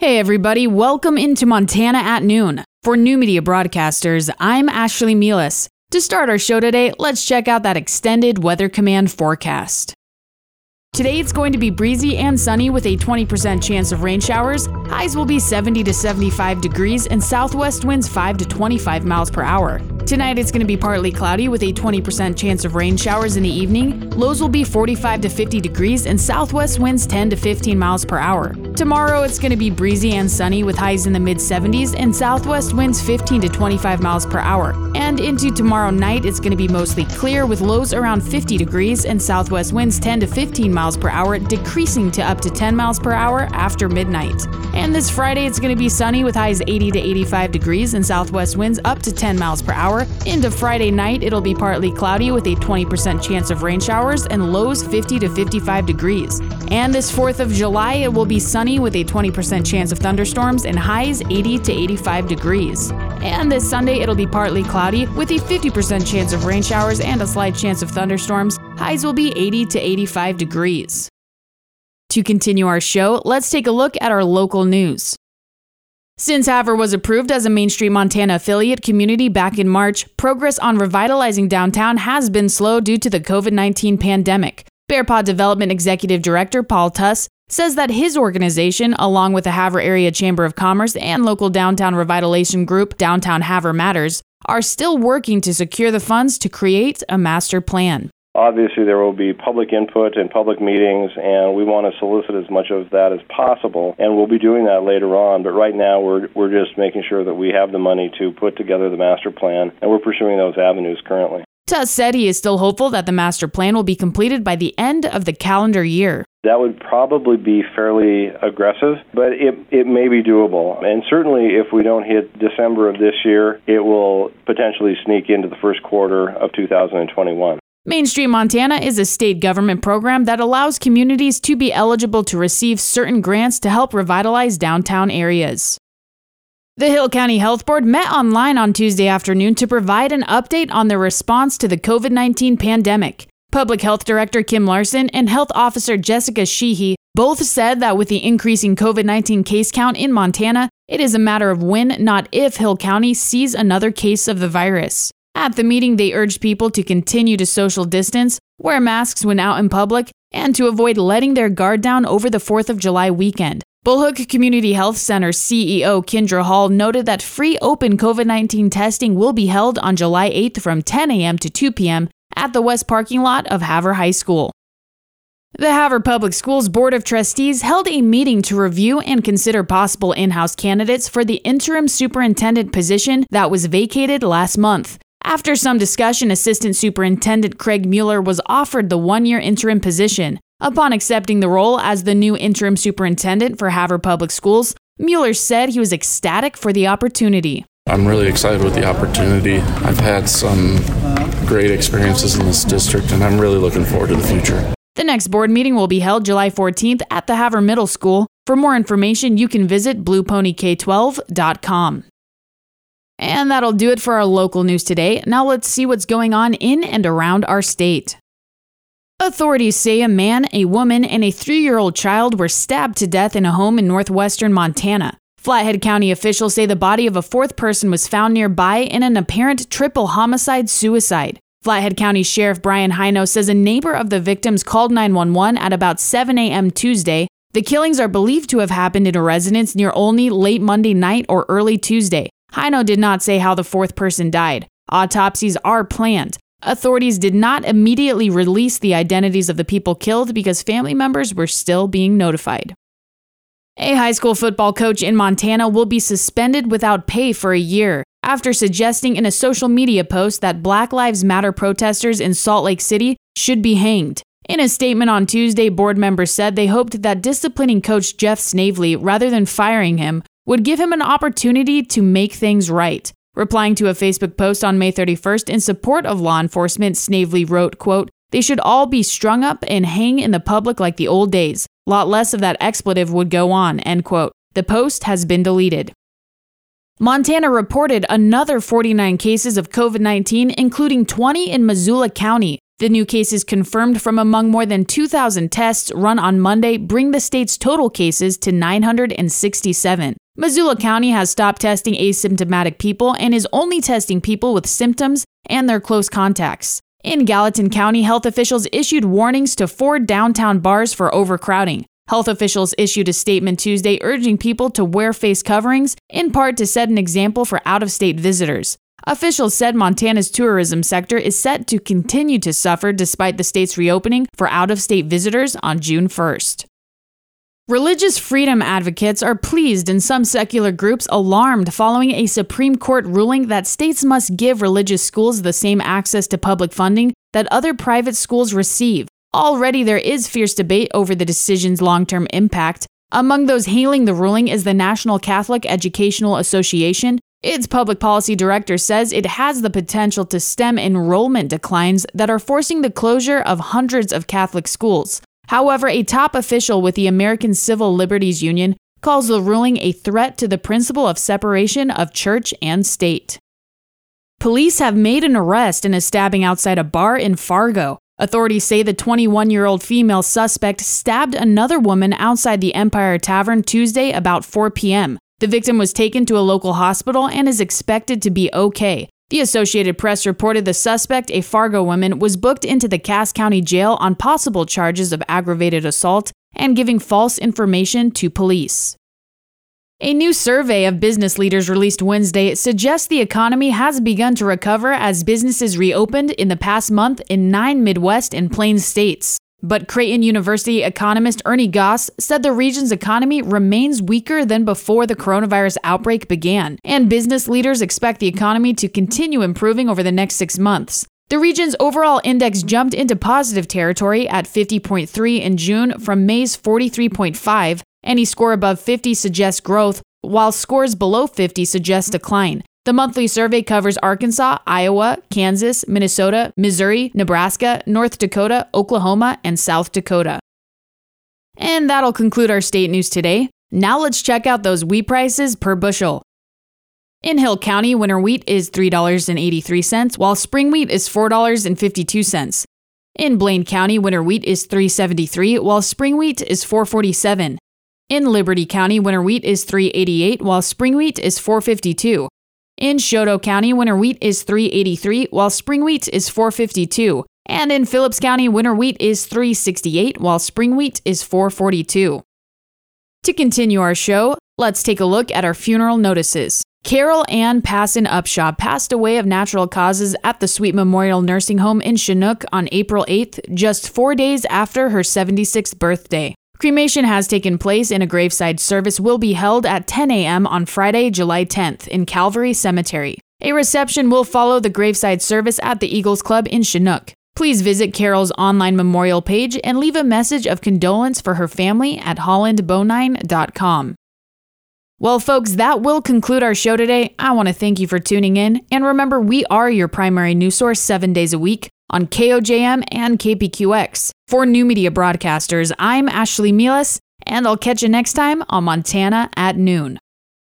Hey, everybody, welcome into Montana at noon. For new media broadcasters, I'm Ashley Milas. To start our show today, let's check out that extended Weather Command forecast. Today it's going to be breezy and sunny with a 20% chance of rain showers. Highs will be 70 to 75 degrees and southwest winds 5 to 25 miles per hour. Tonight it's going to be partly cloudy with a 20% chance of rain showers in the evening. Lows will be 45 to 50 degrees and southwest winds 10 to 15 miles per hour. Tomorrow it's going to be breezy and sunny with highs in the mid 70s and southwest winds 15 to 25 miles per hour. And into tomorrow night it's going to be mostly clear with lows around 50 degrees and southwest winds 10 to 15 miles per hour, decreasing to up to 10 miles per hour after midnight. And this Friday it's going to be sunny with highs 80 to 85 degrees and southwest winds up to 10 miles per hour. Into Friday night, it'll be partly cloudy with a 20% chance of rain showers and lows 50 to 55 degrees. And this 4th of July, it will be sunny with a 20% chance of thunderstorms and highs 80 to 85 degrees. And this Sunday, it'll be partly cloudy with a 50% chance of rain showers and a slight chance of thunderstorms. Highs will be 80 to 85 degrees. To continue our show, let's take a look at our local news. Since Havre was approved as a Main Street Montana affiliate community back in March, progress on revitalizing downtown has been slow due to the COVID 19 pandemic. Bearpaw Development Executive Director Paul Tuss says that his organization, along with the Havre Area Chamber of Commerce and local downtown revitalization group Downtown Havre Matters, are still working to secure the funds to create a master plan. Obviously, there will be public input and public meetings, and we want to solicit as much of that as possible. And we'll be doing that later on. But right now, we're we're just making sure that we have the money to put together the master plan, and we're pursuing those avenues currently. Tuss said he is still hopeful that the master plan will be completed by the end of the calendar year. That would probably be fairly aggressive, but it, it may be doable. And certainly, if we don't hit December of this year, it will potentially sneak into the first quarter of 2021. Main Street Montana is a state government program that allows communities to be eligible to receive certain grants to help revitalize downtown areas. The Hill County Health Board met online on Tuesday afternoon to provide an update on their response to the COVID 19 pandemic. Public Health Director Kim Larson and Health Officer Jessica Sheehy both said that with the increasing COVID 19 case count in Montana, it is a matter of when, not if, Hill County sees another case of the virus. At the meeting, they urged people to continue to social distance, wear masks when out in public, and to avoid letting their guard down over the 4th of July weekend. Bullhook Community Health Center CEO Kendra Hall noted that free open COVID 19 testing will be held on July 8th from 10 a.m. to 2 p.m. at the west parking lot of Havre High School. The Havre Public Schools Board of Trustees held a meeting to review and consider possible in house candidates for the interim superintendent position that was vacated last month. After some discussion, Assistant Superintendent Craig Mueller was offered the one year interim position. Upon accepting the role as the new interim superintendent for Havre Public Schools, Mueller said he was ecstatic for the opportunity. I'm really excited with the opportunity. I've had some great experiences in this district, and I'm really looking forward to the future. The next board meeting will be held July 14th at the Havre Middle School. For more information, you can visit blueponyk12.com. And that'll do it for our local news today. Now let's see what's going on in and around our state. Authorities say a man, a woman, and a three year old child were stabbed to death in a home in northwestern Montana. Flathead County officials say the body of a fourth person was found nearby in an apparent triple homicide suicide. Flathead County Sheriff Brian Heino says a neighbor of the victims called 911 at about 7 a.m. Tuesday. The killings are believed to have happened in a residence near Olney late Monday night or early Tuesday. Heino did not say how the fourth person died. Autopsies are planned. Authorities did not immediately release the identities of the people killed because family members were still being notified. A high school football coach in Montana will be suspended without pay for a year after suggesting in a social media post that Black Lives Matter protesters in Salt Lake City should be hanged. In a statement on Tuesday, board members said they hoped that disciplining coach Jeff Snavely rather than firing him would give him an opportunity to make things right. Replying to a Facebook post on May 31st in support of law enforcement, Snavely wrote, quote, They should all be strung up and hang in the public like the old days. Lot less of that expletive would go on, end quote. The post has been deleted. Montana reported another 49 cases of COVID 19, including 20 in Missoula County. The new cases confirmed from among more than 2,000 tests run on Monday bring the state's total cases to 967. Missoula County has stopped testing asymptomatic people and is only testing people with symptoms and their close contacts. In Gallatin County, health officials issued warnings to four downtown bars for overcrowding. Health officials issued a statement Tuesday urging people to wear face coverings, in part to set an example for out of state visitors. Officials said Montana's tourism sector is set to continue to suffer despite the state's reopening for out of state visitors on June 1st. Religious freedom advocates are pleased and some secular groups alarmed following a Supreme Court ruling that states must give religious schools the same access to public funding that other private schools receive. Already there is fierce debate over the decision's long term impact. Among those hailing the ruling is the National Catholic Educational Association. Its public policy director says it has the potential to stem enrollment declines that are forcing the closure of hundreds of Catholic schools. However, a top official with the American Civil Liberties Union calls the ruling a threat to the principle of separation of church and state. Police have made an arrest in a stabbing outside a bar in Fargo. Authorities say the 21 year old female suspect stabbed another woman outside the Empire Tavern Tuesday about 4 p.m. The victim was taken to a local hospital and is expected to be okay. The Associated Press reported the suspect, a Fargo woman, was booked into the Cass County Jail on possible charges of aggravated assault and giving false information to police. A new survey of business leaders released Wednesday suggests the economy has begun to recover as businesses reopened in the past month in nine Midwest and Plains states. But Creighton University economist Ernie Goss said the region's economy remains weaker than before the coronavirus outbreak began, and business leaders expect the economy to continue improving over the next six months. The region's overall index jumped into positive territory at 50.3 in June from May's 43.5. Any score above 50 suggests growth, while scores below 50 suggest decline. The monthly survey covers Arkansas, Iowa, Kansas, Minnesota, Missouri, Nebraska, North Dakota, Oklahoma, and South Dakota. And that'll conclude our state news today. Now let's check out those wheat prices per bushel. In Hill County, winter wheat is $3.83, while spring wheat is $4.52. In Blaine County, winter wheat is $3.73, while spring wheat is $4.47. In Liberty County, winter wheat is $3.88, while spring wheat is $4.52. In Chouteau County, winter wheat is 383, while spring wheat is 452. And in Phillips County, winter wheat is 368, while spring wheat is 442. To continue our show, let's take a look at our funeral notices. Carol Ann Passon Upshaw passed away of natural causes at the Sweet Memorial Nursing Home in Chinook on April 8th, just four days after her 76th birthday. Cremation has taken place and a graveside service will be held at 10 a.m. on Friday, July 10th in Calvary Cemetery. A reception will follow the graveside service at the Eagles Club in Chinook. Please visit Carol's online memorial page and leave a message of condolence for her family at hollandbonine.com. Well, folks, that will conclude our show today. I want to thank you for tuning in. And remember, we are your primary news source seven days a week on KOJM and KPQX. For new media broadcasters, I'm Ashley Milas, and I'll catch you next time on Montana at noon.